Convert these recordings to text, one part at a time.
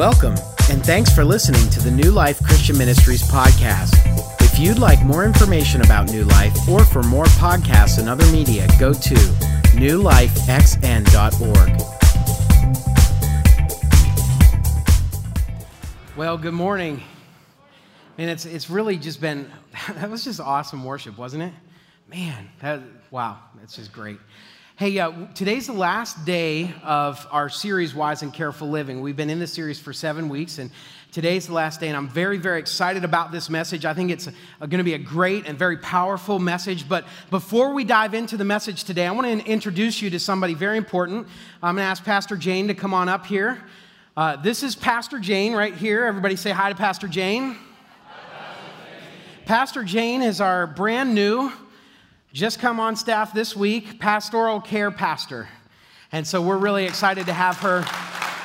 Welcome, and thanks for listening to the New Life Christian Ministries podcast. If you'd like more information about New Life or for more podcasts and other media, go to newlifexn.org. Well, good morning. And it's, it's really just been, that was just awesome worship, wasn't it? Man, that, wow, that's just great. Hey, uh, today's the last day of our series, Wise and Careful Living. We've been in this series for seven weeks, and today's the last day, and I'm very, very excited about this message. I think it's going to be a great and very powerful message. But before we dive into the message today, I want to introduce you to somebody very important. I'm going to ask Pastor Jane to come on up here. Uh, this is Pastor Jane right here. Everybody say hi to Pastor Jane. Pastor Jane is our brand new just come on staff this week, pastoral care pastor. And so we're really excited to have her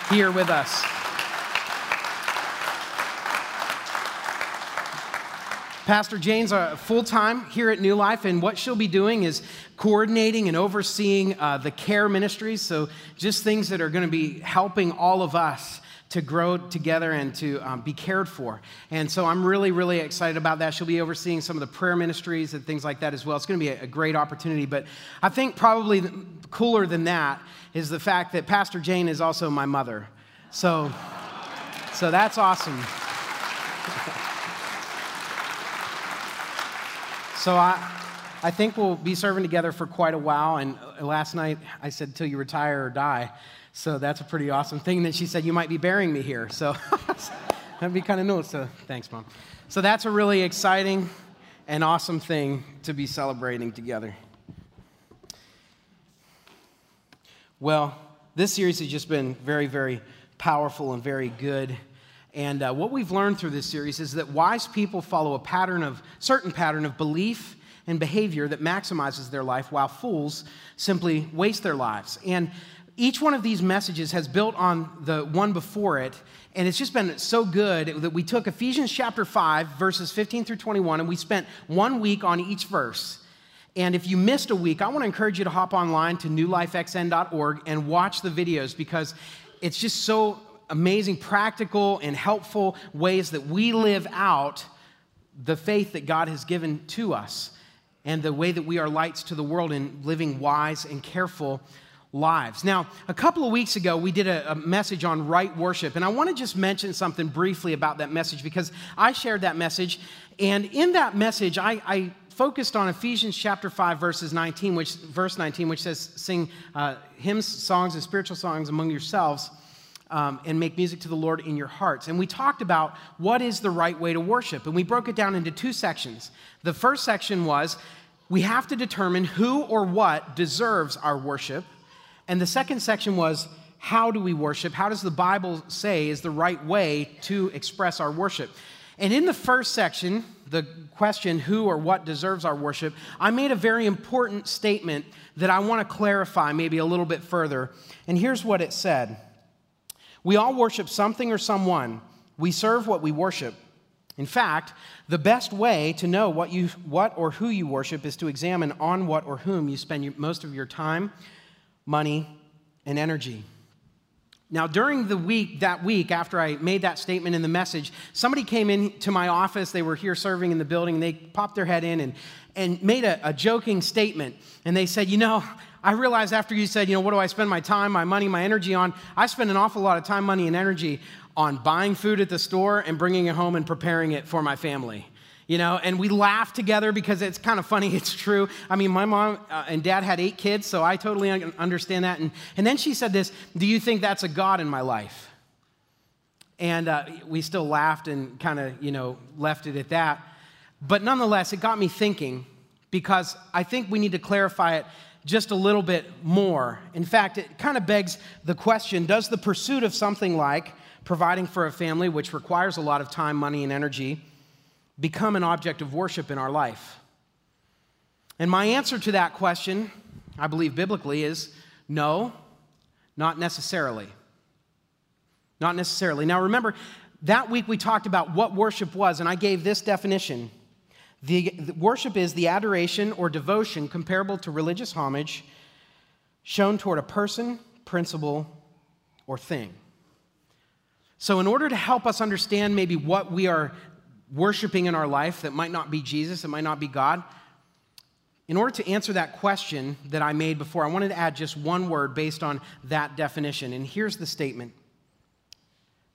here with us. Pastor Jane's a full time here at New Life, and what she'll be doing is coordinating and overseeing uh, the care ministries. So, just things that are going to be helping all of us to grow together and to um, be cared for. And so I'm really, really excited about that. She'll be overseeing some of the prayer ministries and things like that as well. It's going to be a, a great opportunity. But I think probably cooler than that is the fact that Pastor Jane is also my mother. So, so that's awesome. so I. I think we'll be serving together for quite a while. And uh, last night I said, till you retire or die. So that's a pretty awesome thing. And then she said, You might be burying me here. So that'd be kind of nice. So thanks, Mom. So that's a really exciting and awesome thing to be celebrating together. Well, this series has just been very, very powerful and very good. And uh, what we've learned through this series is that wise people follow a pattern of certain pattern of belief and behavior that maximizes their life, while fools simply waste their lives. And each one of these messages has built on the one before it, and it's just been so good that we took Ephesians chapter 5, verses 15 through 21, and we spent one week on each verse. And if you missed a week, I want to encourage you to hop online to newlifexn.org and watch the videos because it's just so amazing, practical, and helpful ways that we live out the faith that God has given to us and the way that we are lights to the world in living wise and careful lives. Now, a couple of weeks ago, we did a, a, message on right worship, and I want to just mention something briefly about that message because I shared that message, and in that message, I, I focused on Ephesians chapter 5, verses 19, which, verse 19, which says, Sing uh, hymns, songs, and spiritual songs among yourselves. Um, and make music to the Lord in your hearts. And we talked about what is the right way to worship. And we broke it down into two sections. The first section was we have to determine who or what deserves our worship. And the second section was how do we worship? How does the Bible say is the right way to express our worship? And in the first section, the question, who or what deserves our worship, I made a very important statement that I want to clarify maybe a little bit further. And here's what it said We all worship something or someone, we serve what we worship. In fact, the best way to know what, you, what or who you worship is to examine on what or whom you spend most of your time, money, and energy. Now, during the week, that week, after I made that statement in the message, somebody came into my office. They were here serving in the building, and they popped their head in and, and made a, a joking statement. And they said, You know, I realized after you said, You know, what do I spend my time, my money, my energy on? I spend an awful lot of time, money, and energy on buying food at the store and bringing it home and preparing it for my family you know? And we laugh together because it's kind of funny it's true. I mean my mom uh, and dad had eight kids so i totally understand that. And, and then she said this do you think that's a god in my life? And uh, we still laughed and kind of you know left it at that. But nonetheless it got me thinking because i think we need to clarify it just a little bit more in fact it kind of begs the question does the pursuit of something like providing for a family which requires a lot of time money and energy become an object of worship in our life? And my answer to that question, I believe biblically, is no, not necessarily. Not necessarily. Now remember, that week we talked about what worship was, and I gave this definition. The, the, worship is the adoration or devotion comparable to religious homage shown toward a person, principle, or thing. So, in order to help us understand maybe what we are worshiping in our life that might not be Jesus, it might not be God, in order to answer that question that I made before, I wanted to add just one word based on that definition. And here's the statement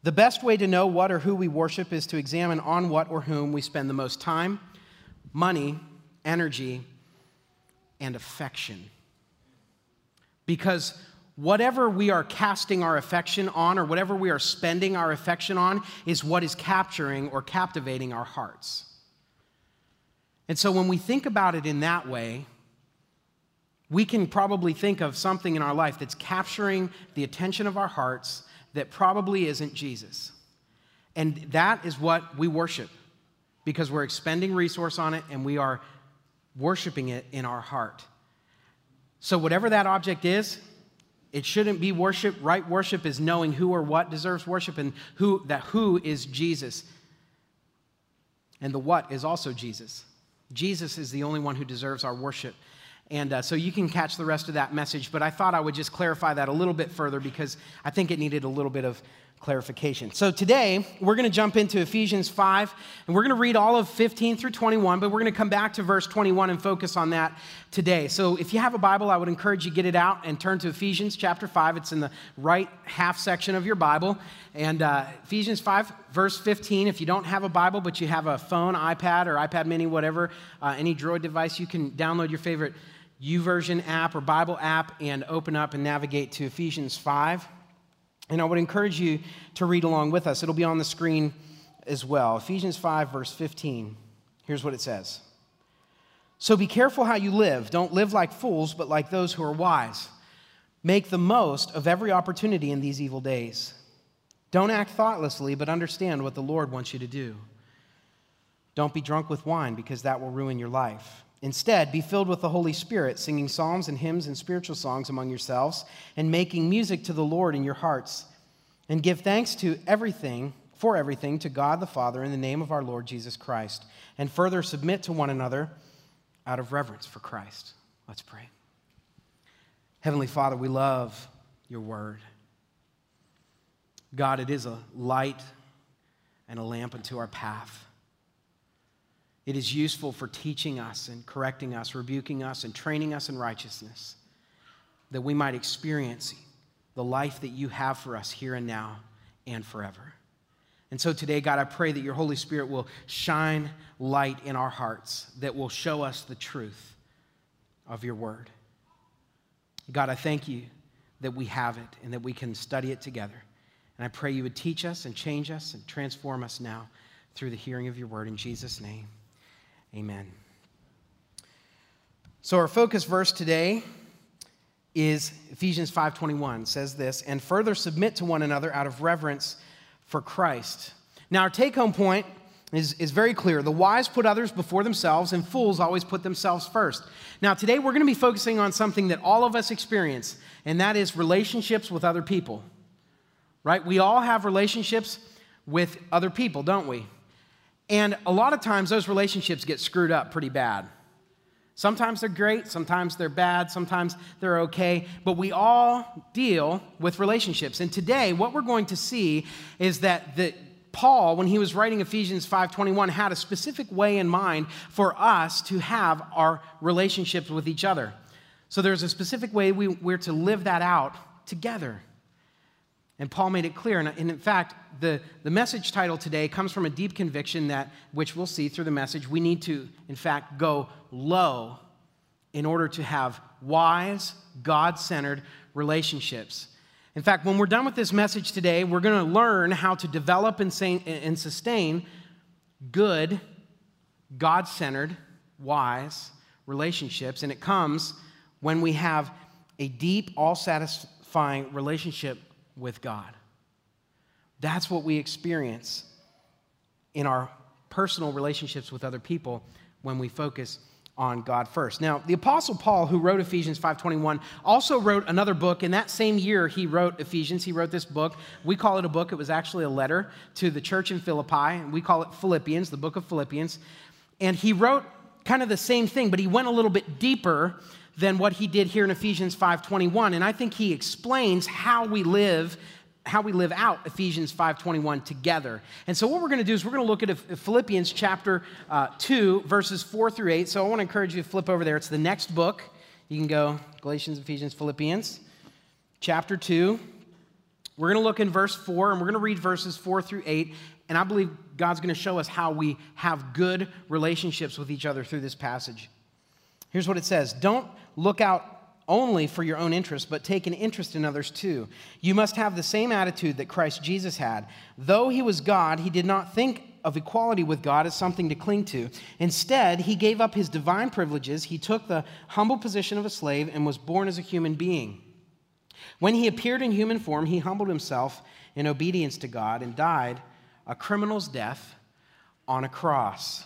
The best way to know what or who we worship is to examine on what or whom we spend the most time, money, energy, and affection. Because whatever we are casting our affection on or whatever we are spending our affection on is what is capturing or captivating our hearts. And so when we think about it in that way, we can probably think of something in our life that's capturing the attention of our hearts that probably isn't Jesus. And that is what we worship because we're expending resource on it and we are worshiping it in our heart. So, whatever that object is, it shouldn't be worship. Right worship is knowing who or what deserves worship and who that who is Jesus. And the what is also Jesus. Jesus is the only one who deserves our worship. And uh, so you can catch the rest of that message, but I thought I would just clarify that a little bit further because I think it needed a little bit of clarification. So today, we're going to jump into Ephesians 5, and we're going to read all of 15 through 21, but we're going to come back to verse 21 and focus on that today. So if you have a Bible, I would encourage you get it out and turn to Ephesians chapter 5. It's in the right half section of your Bible. And uh, Ephesians 5, verse 15, if you don't have a Bible, but you have a phone, iPad, or iPad mini, whatever, uh, any Droid device, you can download your favorite YouVersion app or Bible app and open up and navigate to Ephesians 5. And I would encourage you to read along with us. It'll be on the screen as well. Ephesians 5, verse 15. Here's what it says So be careful how you live. Don't live like fools, but like those who are wise. Make the most of every opportunity in these evil days. Don't act thoughtlessly, but understand what the Lord wants you to do. Don't be drunk with wine, because that will ruin your life. Instead, be filled with the Holy Spirit, singing psalms and hymns and spiritual songs among yourselves, and making music to the Lord in your hearts. And give thanks to everything, for everything, to God the Father in the name of our Lord Jesus Christ. And further submit to one another out of reverence for Christ. Let's pray. Heavenly Father, we love your word. God, it is a light and a lamp unto our path. It is useful for teaching us and correcting us, rebuking us, and training us in righteousness, that we might experience the life that you have for us here and now and forever. And so today, God, I pray that your Holy Spirit will shine light in our hearts, that will show us the truth of your word. God, I thank you that we have it and that we can study it together. And I pray you would teach us and change us and transform us now through the hearing of your word in Jesus' name. Amen. So our focus verse today is Ephesians 5:21 says this, and further submit to one another out of reverence for Christ. Now our take-home point is, is very clear. The wise put others before themselves, and fools always put themselves first. Now, today we're going to be focusing on something that all of us experience, and that is relationships with other people. Right? We all have relationships with other people, don't we? And a lot of times those relationships get screwed up pretty bad. Sometimes they're great, sometimes they're bad, sometimes they're okay, but we all deal with relationships. And today what we're going to see is that the Paul, when he was writing Ephesians 5:21, had a specific way in mind for us to have our relationships with each other. So there's a specific way we, we're to live that out together. And Paul made it clear. And in fact, the, the message title today comes from a deep conviction that, which we'll see through the message, we need to, in fact, go low in order to have wise, God centered relationships. In fact, when we're done with this message today, we're going to learn how to develop and, and sustain good, God centered, wise relationships. And it comes when we have a deep, all satisfying relationship with God. That's what we experience in our personal relationships with other people when we focus on God first. Now, the apostle Paul who wrote Ephesians 5:21 also wrote another book in that same year he wrote Ephesians. He wrote this book. We call it a book. It was actually a letter to the church in Philippi, and we call it Philippians, the book of Philippians. And he wrote kind of the same thing, but he went a little bit deeper than what he did here in Ephesians 5:21 and I think he explains how we live how we live out Ephesians 5:21 together. And so what we're going to do is we're going to look at Philippians chapter uh, 2 verses 4 through 8. So I want to encourage you to flip over there. It's the next book. You can go Galatians, Ephesians, Philippians, chapter 2. We're going to look in verse 4 and we're going to read verses 4 through 8. And I believe God's going to show us how we have good relationships with each other through this passage. Here's what it says Don't look out only for your own interest, but take an interest in others too. You must have the same attitude that Christ Jesus had. Though he was God, he did not think of equality with God as something to cling to. Instead, he gave up his divine privileges. He took the humble position of a slave and was born as a human being. When he appeared in human form, he humbled himself in obedience to God and died a criminal's death on a cross.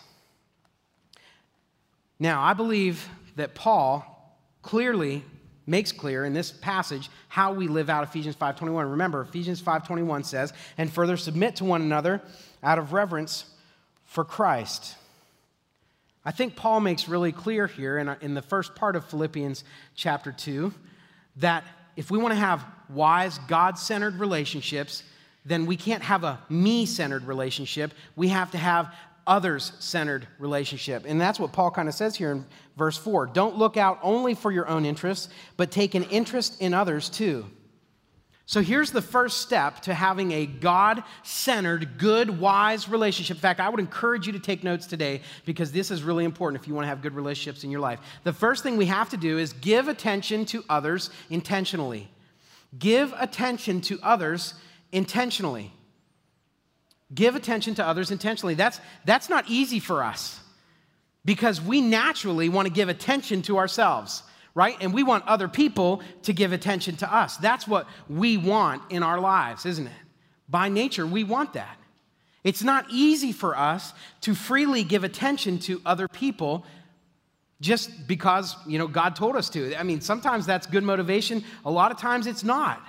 Now, I believe that Paul clearly makes clear in this passage how we live out Ephesians 5:21. Remember, Ephesians 5:21 says, "And further submit to one another out of reverence for Christ." I think Paul makes really clear here in, in the first part of Philippians chapter 2 that if we want to have wise, God centered relationships, then we can't have a me centered relationship. We have to have others centered relationship. And that's what Paul kind of says here in verse 4. Don't look out only for your own interests, but take an interest in others too. So here's the first step to having a God centered, good, wise relationship. In fact, I would encourage you to take notes today because this is really important if you want to have good relationships in your life. The first thing we have to do is give attention to others intentionally. Give attention to others intentionally. Give attention to others intentionally. That's, that's not easy for us because we naturally want to give attention to ourselves, right? And we want other people to give attention to us. That's what we want in our lives, isn't it? By nature, we want that. It's not easy for us to freely give attention to other people just because, you know, God told us to. I mean, sometimes that's good motivation, a lot of times it's not.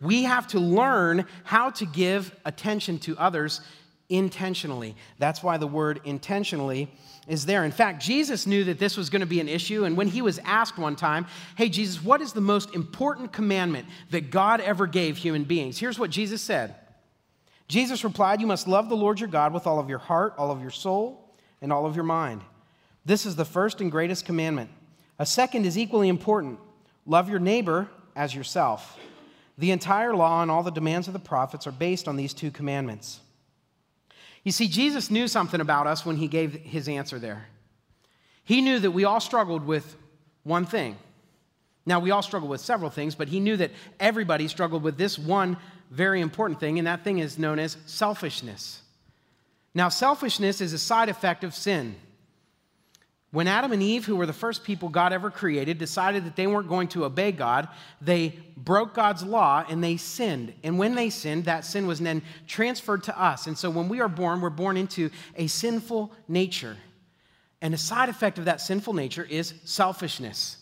We have to learn how to give attention to others intentionally. That's why the word intentionally is there. In fact, Jesus knew that this was going to be an issue. And when he was asked one time, Hey, Jesus, what is the most important commandment that God ever gave human beings? Here's what Jesus said Jesus replied, You must love the Lord your God with all of your heart, all of your soul, and all of your mind. This is the first and greatest commandment. A second is equally important love your neighbor as yourself. The entire law and all the demands of the prophets are based on these two commandments. You see, Jesus knew something about us when he gave his answer there. He knew that we all struggled with one thing. Now, we all struggle with several things, but he knew that everybody struggled with this one very important thing, and that thing is known as selfishness. Now, selfishness is a side effect of sin. When Adam and Eve, who were the first people God ever created, decided that they weren't going to obey God, they broke God's law and they sinned. And when they sinned, that sin was then transferred to us. And so when we are born, we're born into a sinful nature. And a side effect of that sinful nature is selfishness.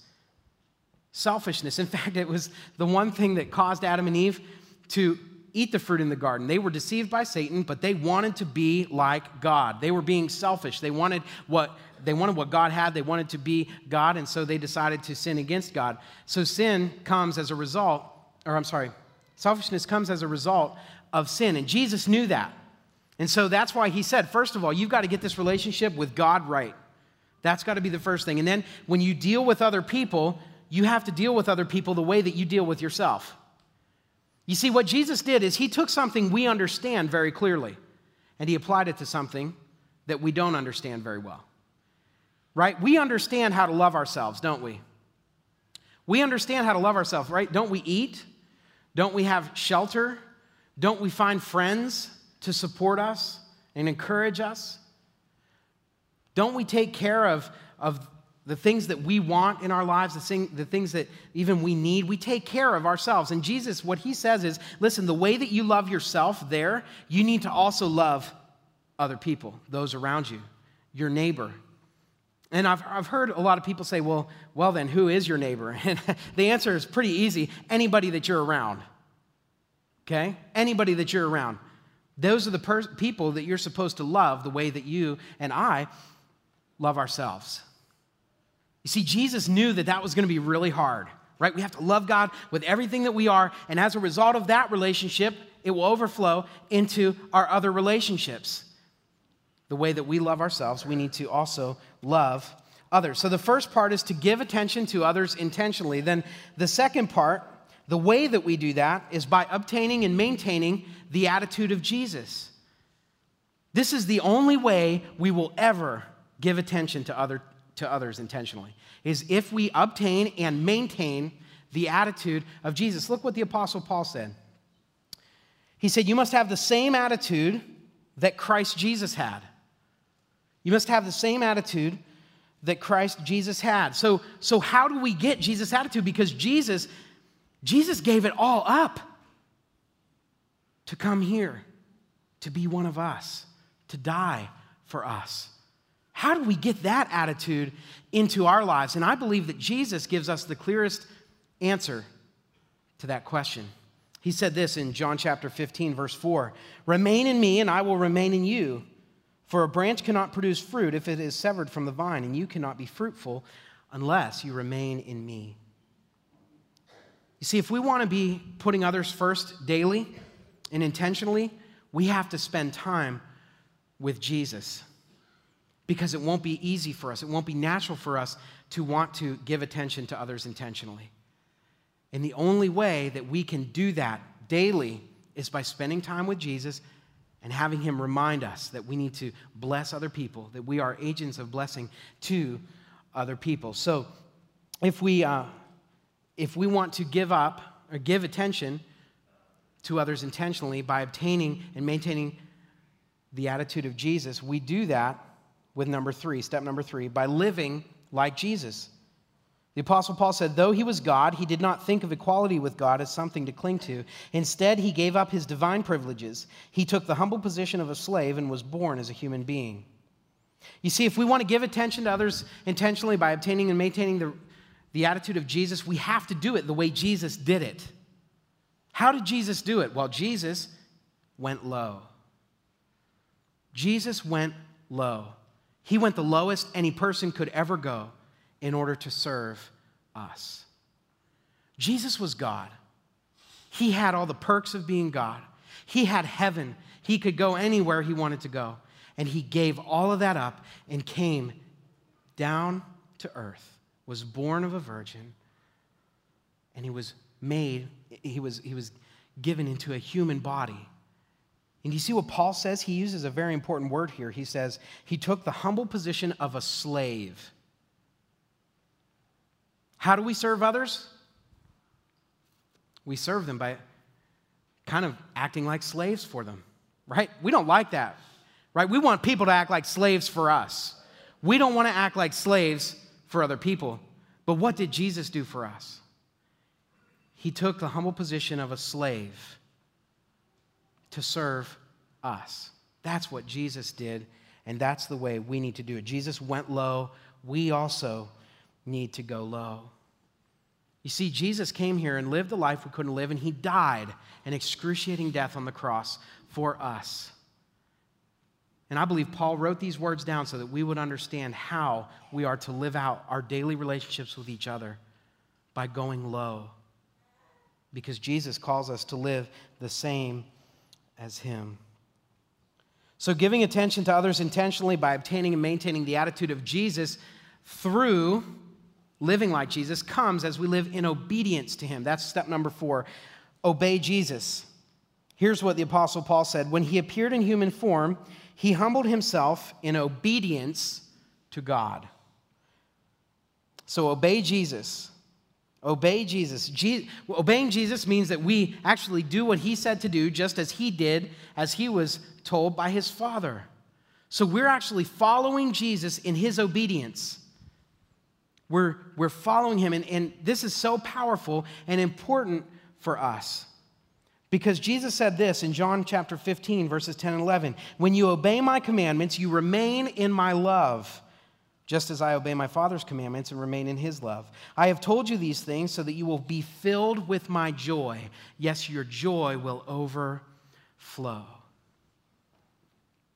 Selfishness. In fact, it was the one thing that caused Adam and Eve to eat the fruit in the garden. They were deceived by Satan, but they wanted to be like God. They were being selfish. They wanted what they wanted what God had. They wanted to be God, and so they decided to sin against God. So sin comes as a result, or I'm sorry, selfishness comes as a result of sin. And Jesus knew that. And so that's why he said, first of all, you've got to get this relationship with God right. That's got to be the first thing. And then when you deal with other people, you have to deal with other people the way that you deal with yourself. You see, what Jesus did is he took something we understand very clearly and he applied it to something that we don't understand very well right? We understand how to love ourselves, don't we? We understand how to love ourselves, right? Don't we eat? Don't we have shelter? Don't we find friends to support us and encourage us? Don't we take care of, of the things that we want in our lives, the, thing, the things that even we need? We take care of ourselves. And Jesus, what he says is listen, the way that you love yourself there, you need to also love other people, those around you, your neighbor, and I've, I've heard a lot of people say, well, well, then, who is your neighbor? And the answer is pretty easy anybody that you're around. Okay? Anybody that you're around. Those are the per- people that you're supposed to love the way that you and I love ourselves. You see, Jesus knew that that was going to be really hard, right? We have to love God with everything that we are. And as a result of that relationship, it will overflow into our other relationships. The way that we love ourselves, we need to also love others. So the first part is to give attention to others intentionally. Then the second part, the way that we do that is by obtaining and maintaining the attitude of Jesus. This is the only way we will ever give attention to, other, to others intentionally, is if we obtain and maintain the attitude of Jesus. Look what the Apostle Paul said. He said, You must have the same attitude that Christ Jesus had. You must have the same attitude that Christ Jesus had. So, so how do we get Jesus' attitude? Because Jesus, Jesus gave it all up to come here, to be one of us, to die for us. How do we get that attitude into our lives? And I believe that Jesus gives us the clearest answer to that question. He said this in John chapter 15, verse 4 Remain in me, and I will remain in you. For a branch cannot produce fruit if it is severed from the vine, and you cannot be fruitful unless you remain in me. You see, if we want to be putting others first daily and intentionally, we have to spend time with Jesus because it won't be easy for us. It won't be natural for us to want to give attention to others intentionally. And the only way that we can do that daily is by spending time with Jesus and having Him remind us that we need to bless other people, that we are agents of blessing to other people. So, if we, uh, if we want to give up or give attention to others intentionally by obtaining and maintaining the attitude of Jesus, we do that with number three, step number three, by living like Jesus. The Apostle Paul said, though he was God, he did not think of equality with God as something to cling to. Instead, he gave up his divine privileges. He took the humble position of a slave and was born as a human being. You see, if we want to give attention to others intentionally by obtaining and maintaining the, the attitude of Jesus, we have to do it the way Jesus did it. How did Jesus do it? Well, Jesus went low. Jesus went low. He went the lowest any person could ever go in order to serve us. Jesus was God. He had all the perks of being God. He had heaven. He could go anywhere he wanted to go. And he gave all of that up and came down to earth, was born of a virgin, and he was made, he was, he was given into a human body. And you see what Paul says? He uses a very important word here. He says, He took the humble position of a slave. How do we serve others? We serve them by kind of acting like slaves for them, right? We don't like that, right? We want people to act like slaves for us. We don't want to act like slaves for other people. But what did Jesus do for us? He took the humble position of a slave to serve us. That's what Jesus did, and that's the way we need to do it. Jesus went low. We also need to go low. You see, Jesus came here and lived the life we couldn't live, and he died an excruciating death on the cross for us. And I believe Paul wrote these words down so that we would understand how we are to live out our daily relationships with each other by going low. Because Jesus calls us to live the same as him. So, giving attention to others intentionally by obtaining and maintaining the attitude of Jesus through living like Jesus comes as we live in obedience to him. That's step number four obey Jesus. Here's what the Apostle Paul said When he appeared in human form, he humbled himself in obedience to God. So obey Jesus. Obey Jesus. Je- obeying Jesus means that we actually do what he said to do, just as he did, as he was told by his Father. So we're actually following Jesus in his obedience. We're, we're following him, and, and this is so powerful and important for us. Because Jesus said this in John chapter 15, verses 10 and 11 When you obey my commandments, you remain in my love, just as I obey my Father's commandments and remain in his love. I have told you these things so that you will be filled with my joy. Yes, your joy will overflow.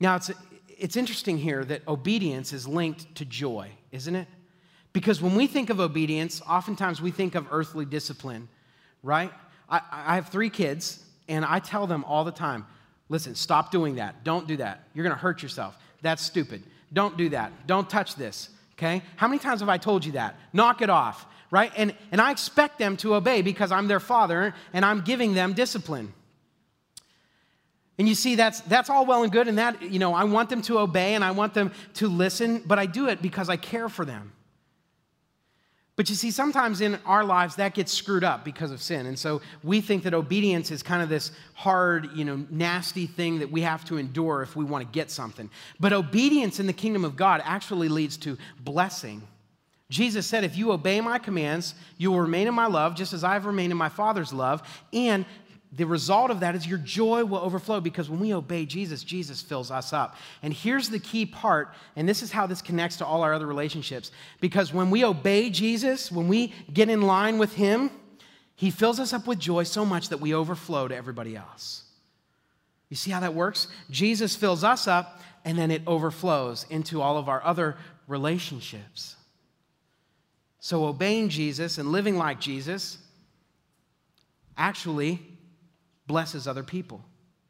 Now, it's, it's interesting here that obedience is linked to joy, isn't it? Because when we think of obedience, oftentimes we think of earthly discipline, right? I, I have three kids, and I tell them all the time listen, stop doing that. Don't do that. You're going to hurt yourself. That's stupid. Don't do that. Don't touch this, okay? How many times have I told you that? Knock it off, right? And, and I expect them to obey because I'm their father and I'm giving them discipline. And you see, that's, that's all well and good, and that, you know, I want them to obey and I want them to listen, but I do it because I care for them. But you see, sometimes in our lives that gets screwed up because of sin. And so we think that obedience is kind of this hard, you know, nasty thing that we have to endure if we want to get something. But obedience in the kingdom of God actually leads to blessing. Jesus said, If you obey my commands, you will remain in my love, just as I've remained in my Father's love, and the result of that is your joy will overflow because when we obey Jesus, Jesus fills us up. And here's the key part, and this is how this connects to all our other relationships. Because when we obey Jesus, when we get in line with Him, He fills us up with joy so much that we overflow to everybody else. You see how that works? Jesus fills us up, and then it overflows into all of our other relationships. So, obeying Jesus and living like Jesus actually blesses other people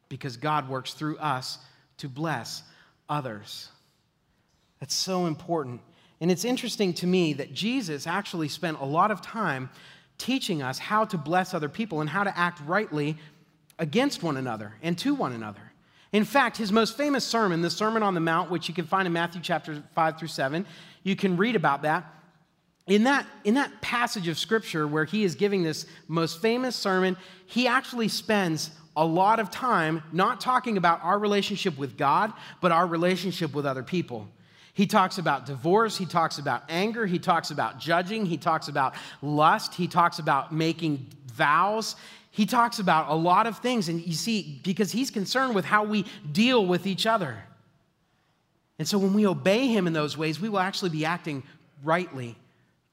because God works through us to bless others. That's so important. And it's interesting to me that Jesus actually spent a lot of time teaching us how to bless other people and how to act rightly against one another and to one another. In fact, his most famous sermon, the Sermon on the Mount, which you can find in Matthew chapter 5 through 7, you can read about that. In that, in that passage of scripture where he is giving this most famous sermon, he actually spends a lot of time not talking about our relationship with God, but our relationship with other people. He talks about divorce, he talks about anger, he talks about judging, he talks about lust, he talks about making vows. He talks about a lot of things, and you see, because he's concerned with how we deal with each other. And so when we obey him in those ways, we will actually be acting rightly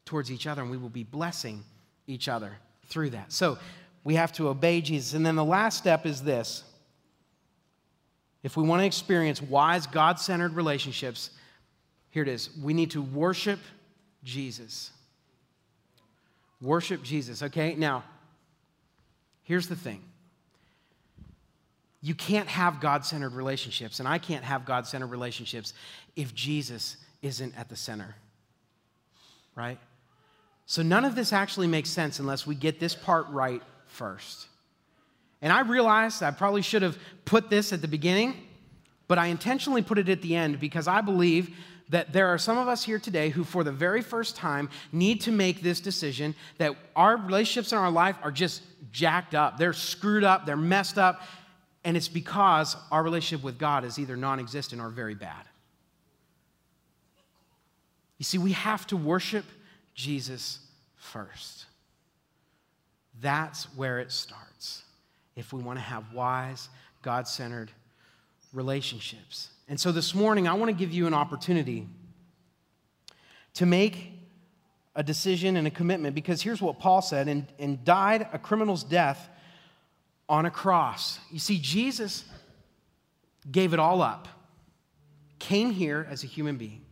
towards each other, and we will be blessing each other through that. So we have to obey Jesus. And then the last step is this if we want to experience wise, God centered relationships, here it is. We need to worship Jesus. Worship Jesus, okay? Now, here's the thing you can't have God centered relationships, and I can't have God centered relationships if Jesus isn't at the center, right? So none of this actually makes sense unless we get this part right first. And I realized I probably should have put this at the beginning, but I intentionally put it at the end because I believe that there are some of us here today who, for the very first time, need to make this decision that our relationships in our life are just jacked up. They're screwed up, they're messed up, and it's because our relationship with God is either non existent or very bad. You see, we have to worship Jesus first. That's where it starts if we want to have wise, God centered relationships. And so this morning, I want to give you an opportunity to make a decision and a commitment because here's what Paul said and, and died a criminal's death on a cross. You see, Jesus gave it all up, came here as a human being,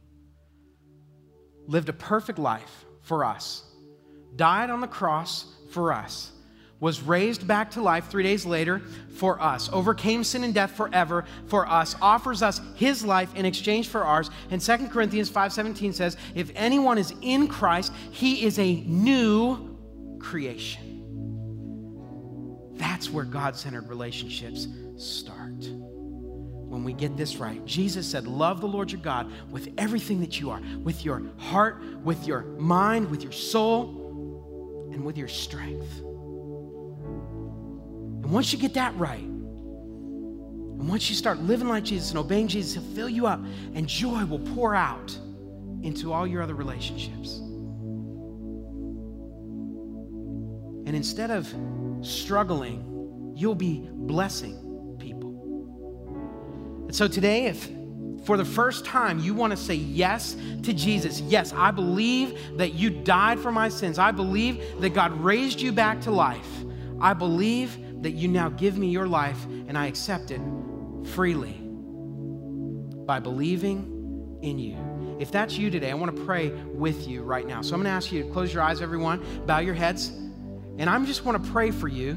lived a perfect life for us, died on the cross for us, was raised back to life three days later for us, overcame sin and death forever for us, offers us his life in exchange for ours. And 2 Corinthians 5:17 says, if anyone is in Christ, he is a new creation. That's where God-centered relationships start when we get this right. Jesus said, Love the Lord your God with everything that you are, with your heart, with your mind, with your soul, and with your strength. And once you get that right, and once you start living like Jesus and obeying Jesus, He'll fill you up, and joy will pour out into all your other relationships. And instead of struggling, you'll be blessing so today, if for the first time you want to say yes to Jesus, yes, I believe that you died for my sins. I believe that God raised you back to life. I believe that you now give me your life and I accept it freely by believing in you. If that's you today, I want to pray with you right now. So I'm going to ask you to close your eyes, everyone, bow your heads, and I am just want to pray for you.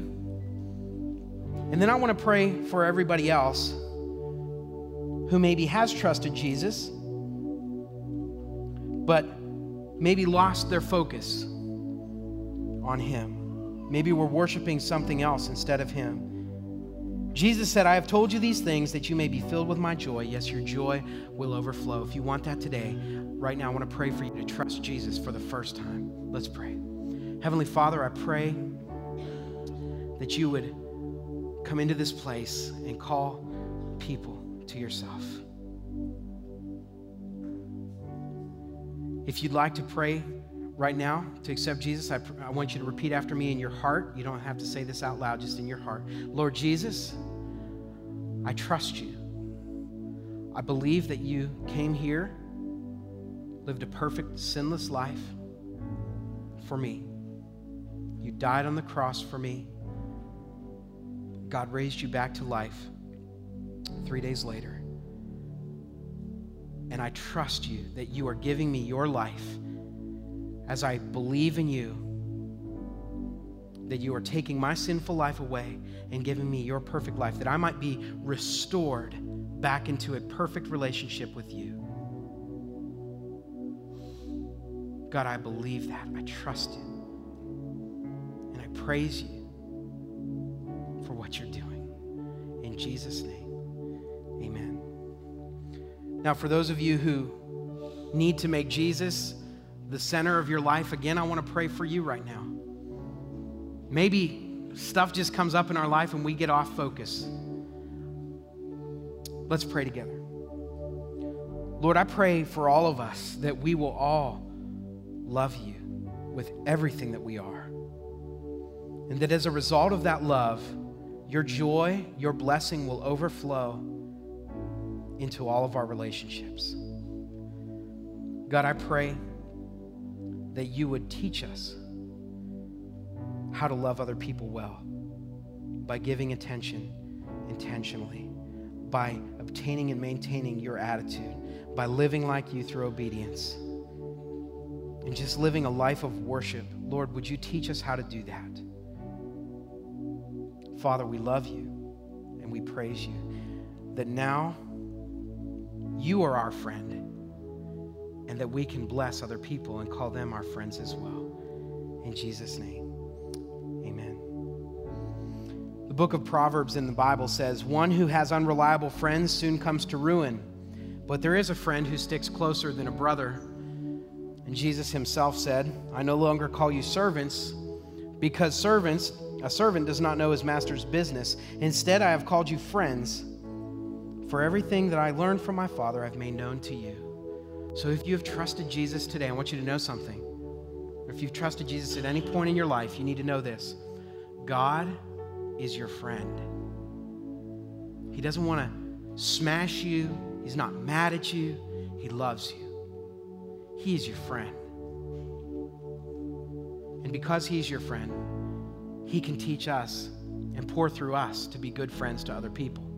And then I want to pray for everybody else who maybe has trusted Jesus, but maybe lost their focus on Him. Maybe we're worshiping something else instead of Him. Jesus said, I have told you these things that you may be filled with my joy. Yes, your joy will overflow. If you want that today, right now, I want to pray for you to trust Jesus for the first time. Let's pray. Heavenly Father, I pray that you would come into this place and call people to yourself. If you'd like to pray right now to accept Jesus, I, I want you to repeat after me in your heart. You don't have to say this out loud, just in your heart. Lord Jesus, I trust you. I believe that you came here, lived a perfect, sinless life for me. You died on the cross for me. God raised you back to life three days later. And I trust you that you are giving me your life as I believe in you, that you are taking my sinful life away and giving me your perfect life, that I might be restored back into a perfect relationship with you. God, I believe that. I trust you. And I praise you for what you're doing. In Jesus' name. Now, for those of you who need to make Jesus the center of your life, again, I want to pray for you right now. Maybe stuff just comes up in our life and we get off focus. Let's pray together. Lord, I pray for all of us that we will all love you with everything that we are. And that as a result of that love, your joy, your blessing will overflow into all of our relationships. God, I pray that you would teach us how to love other people well by giving attention intentionally, by obtaining and maintaining your attitude, by living like you through obedience, and just living a life of worship. Lord, would you teach us how to do that? Father, we love you and we praise you that now you are our friend and that we can bless other people and call them our friends as well. In Jesus' name, amen. The book of Proverbs in the Bible says, One who has unreliable friends soon comes to ruin, but there is a friend who sticks closer than a brother. And Jesus himself said, I no longer call you servants because servants, a servant does not know his master's business. Instead, I have called you friends. For everything that I learned from my Father, I've made known to you. So if you have trusted Jesus today, I want you to know something. If you've trusted Jesus at any point in your life, you need to know this God is your friend. He doesn't want to smash you, He's not mad at you, He loves you. He is your friend. And because He's your friend, He can teach us and pour through us to be good friends to other people.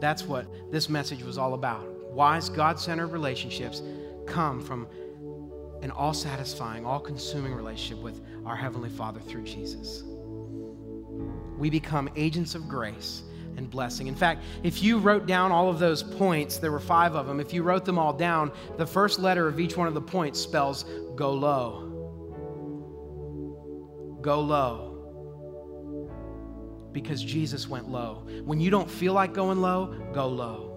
That's what this message was all about. Wise, God centered relationships come from an all satisfying, all consuming relationship with our Heavenly Father through Jesus. We become agents of grace and blessing. In fact, if you wrote down all of those points, there were five of them, if you wrote them all down, the first letter of each one of the points spells go low. Go low because Jesus went low. When you don't feel like going low, go low.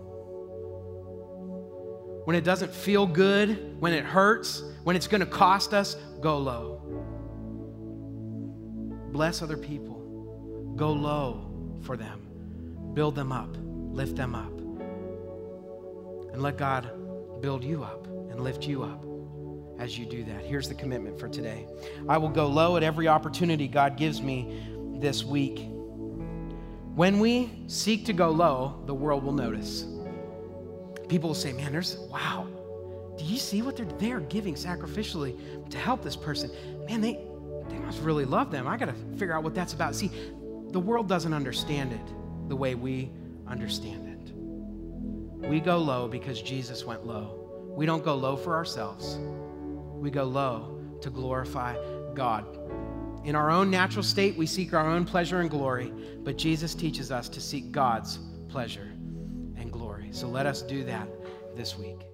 When it doesn't feel good, when it hurts, when it's going to cost us, go low. Bless other people. Go low for them. Build them up. Lift them up. And let God build you up and lift you up as you do that. Here's the commitment for today I will go low at every opportunity God gives me this week. When we seek to go low, the world will notice. People will say, Man, there's, wow, do you see what they're, they're giving sacrificially to help this person? Man, they, they must really love them. I got to figure out what that's about. See, the world doesn't understand it the way we understand it. We go low because Jesus went low. We don't go low for ourselves, we go low to glorify God. In our own natural state, we seek our own pleasure and glory, but Jesus teaches us to seek God's pleasure and glory. So let us do that this week.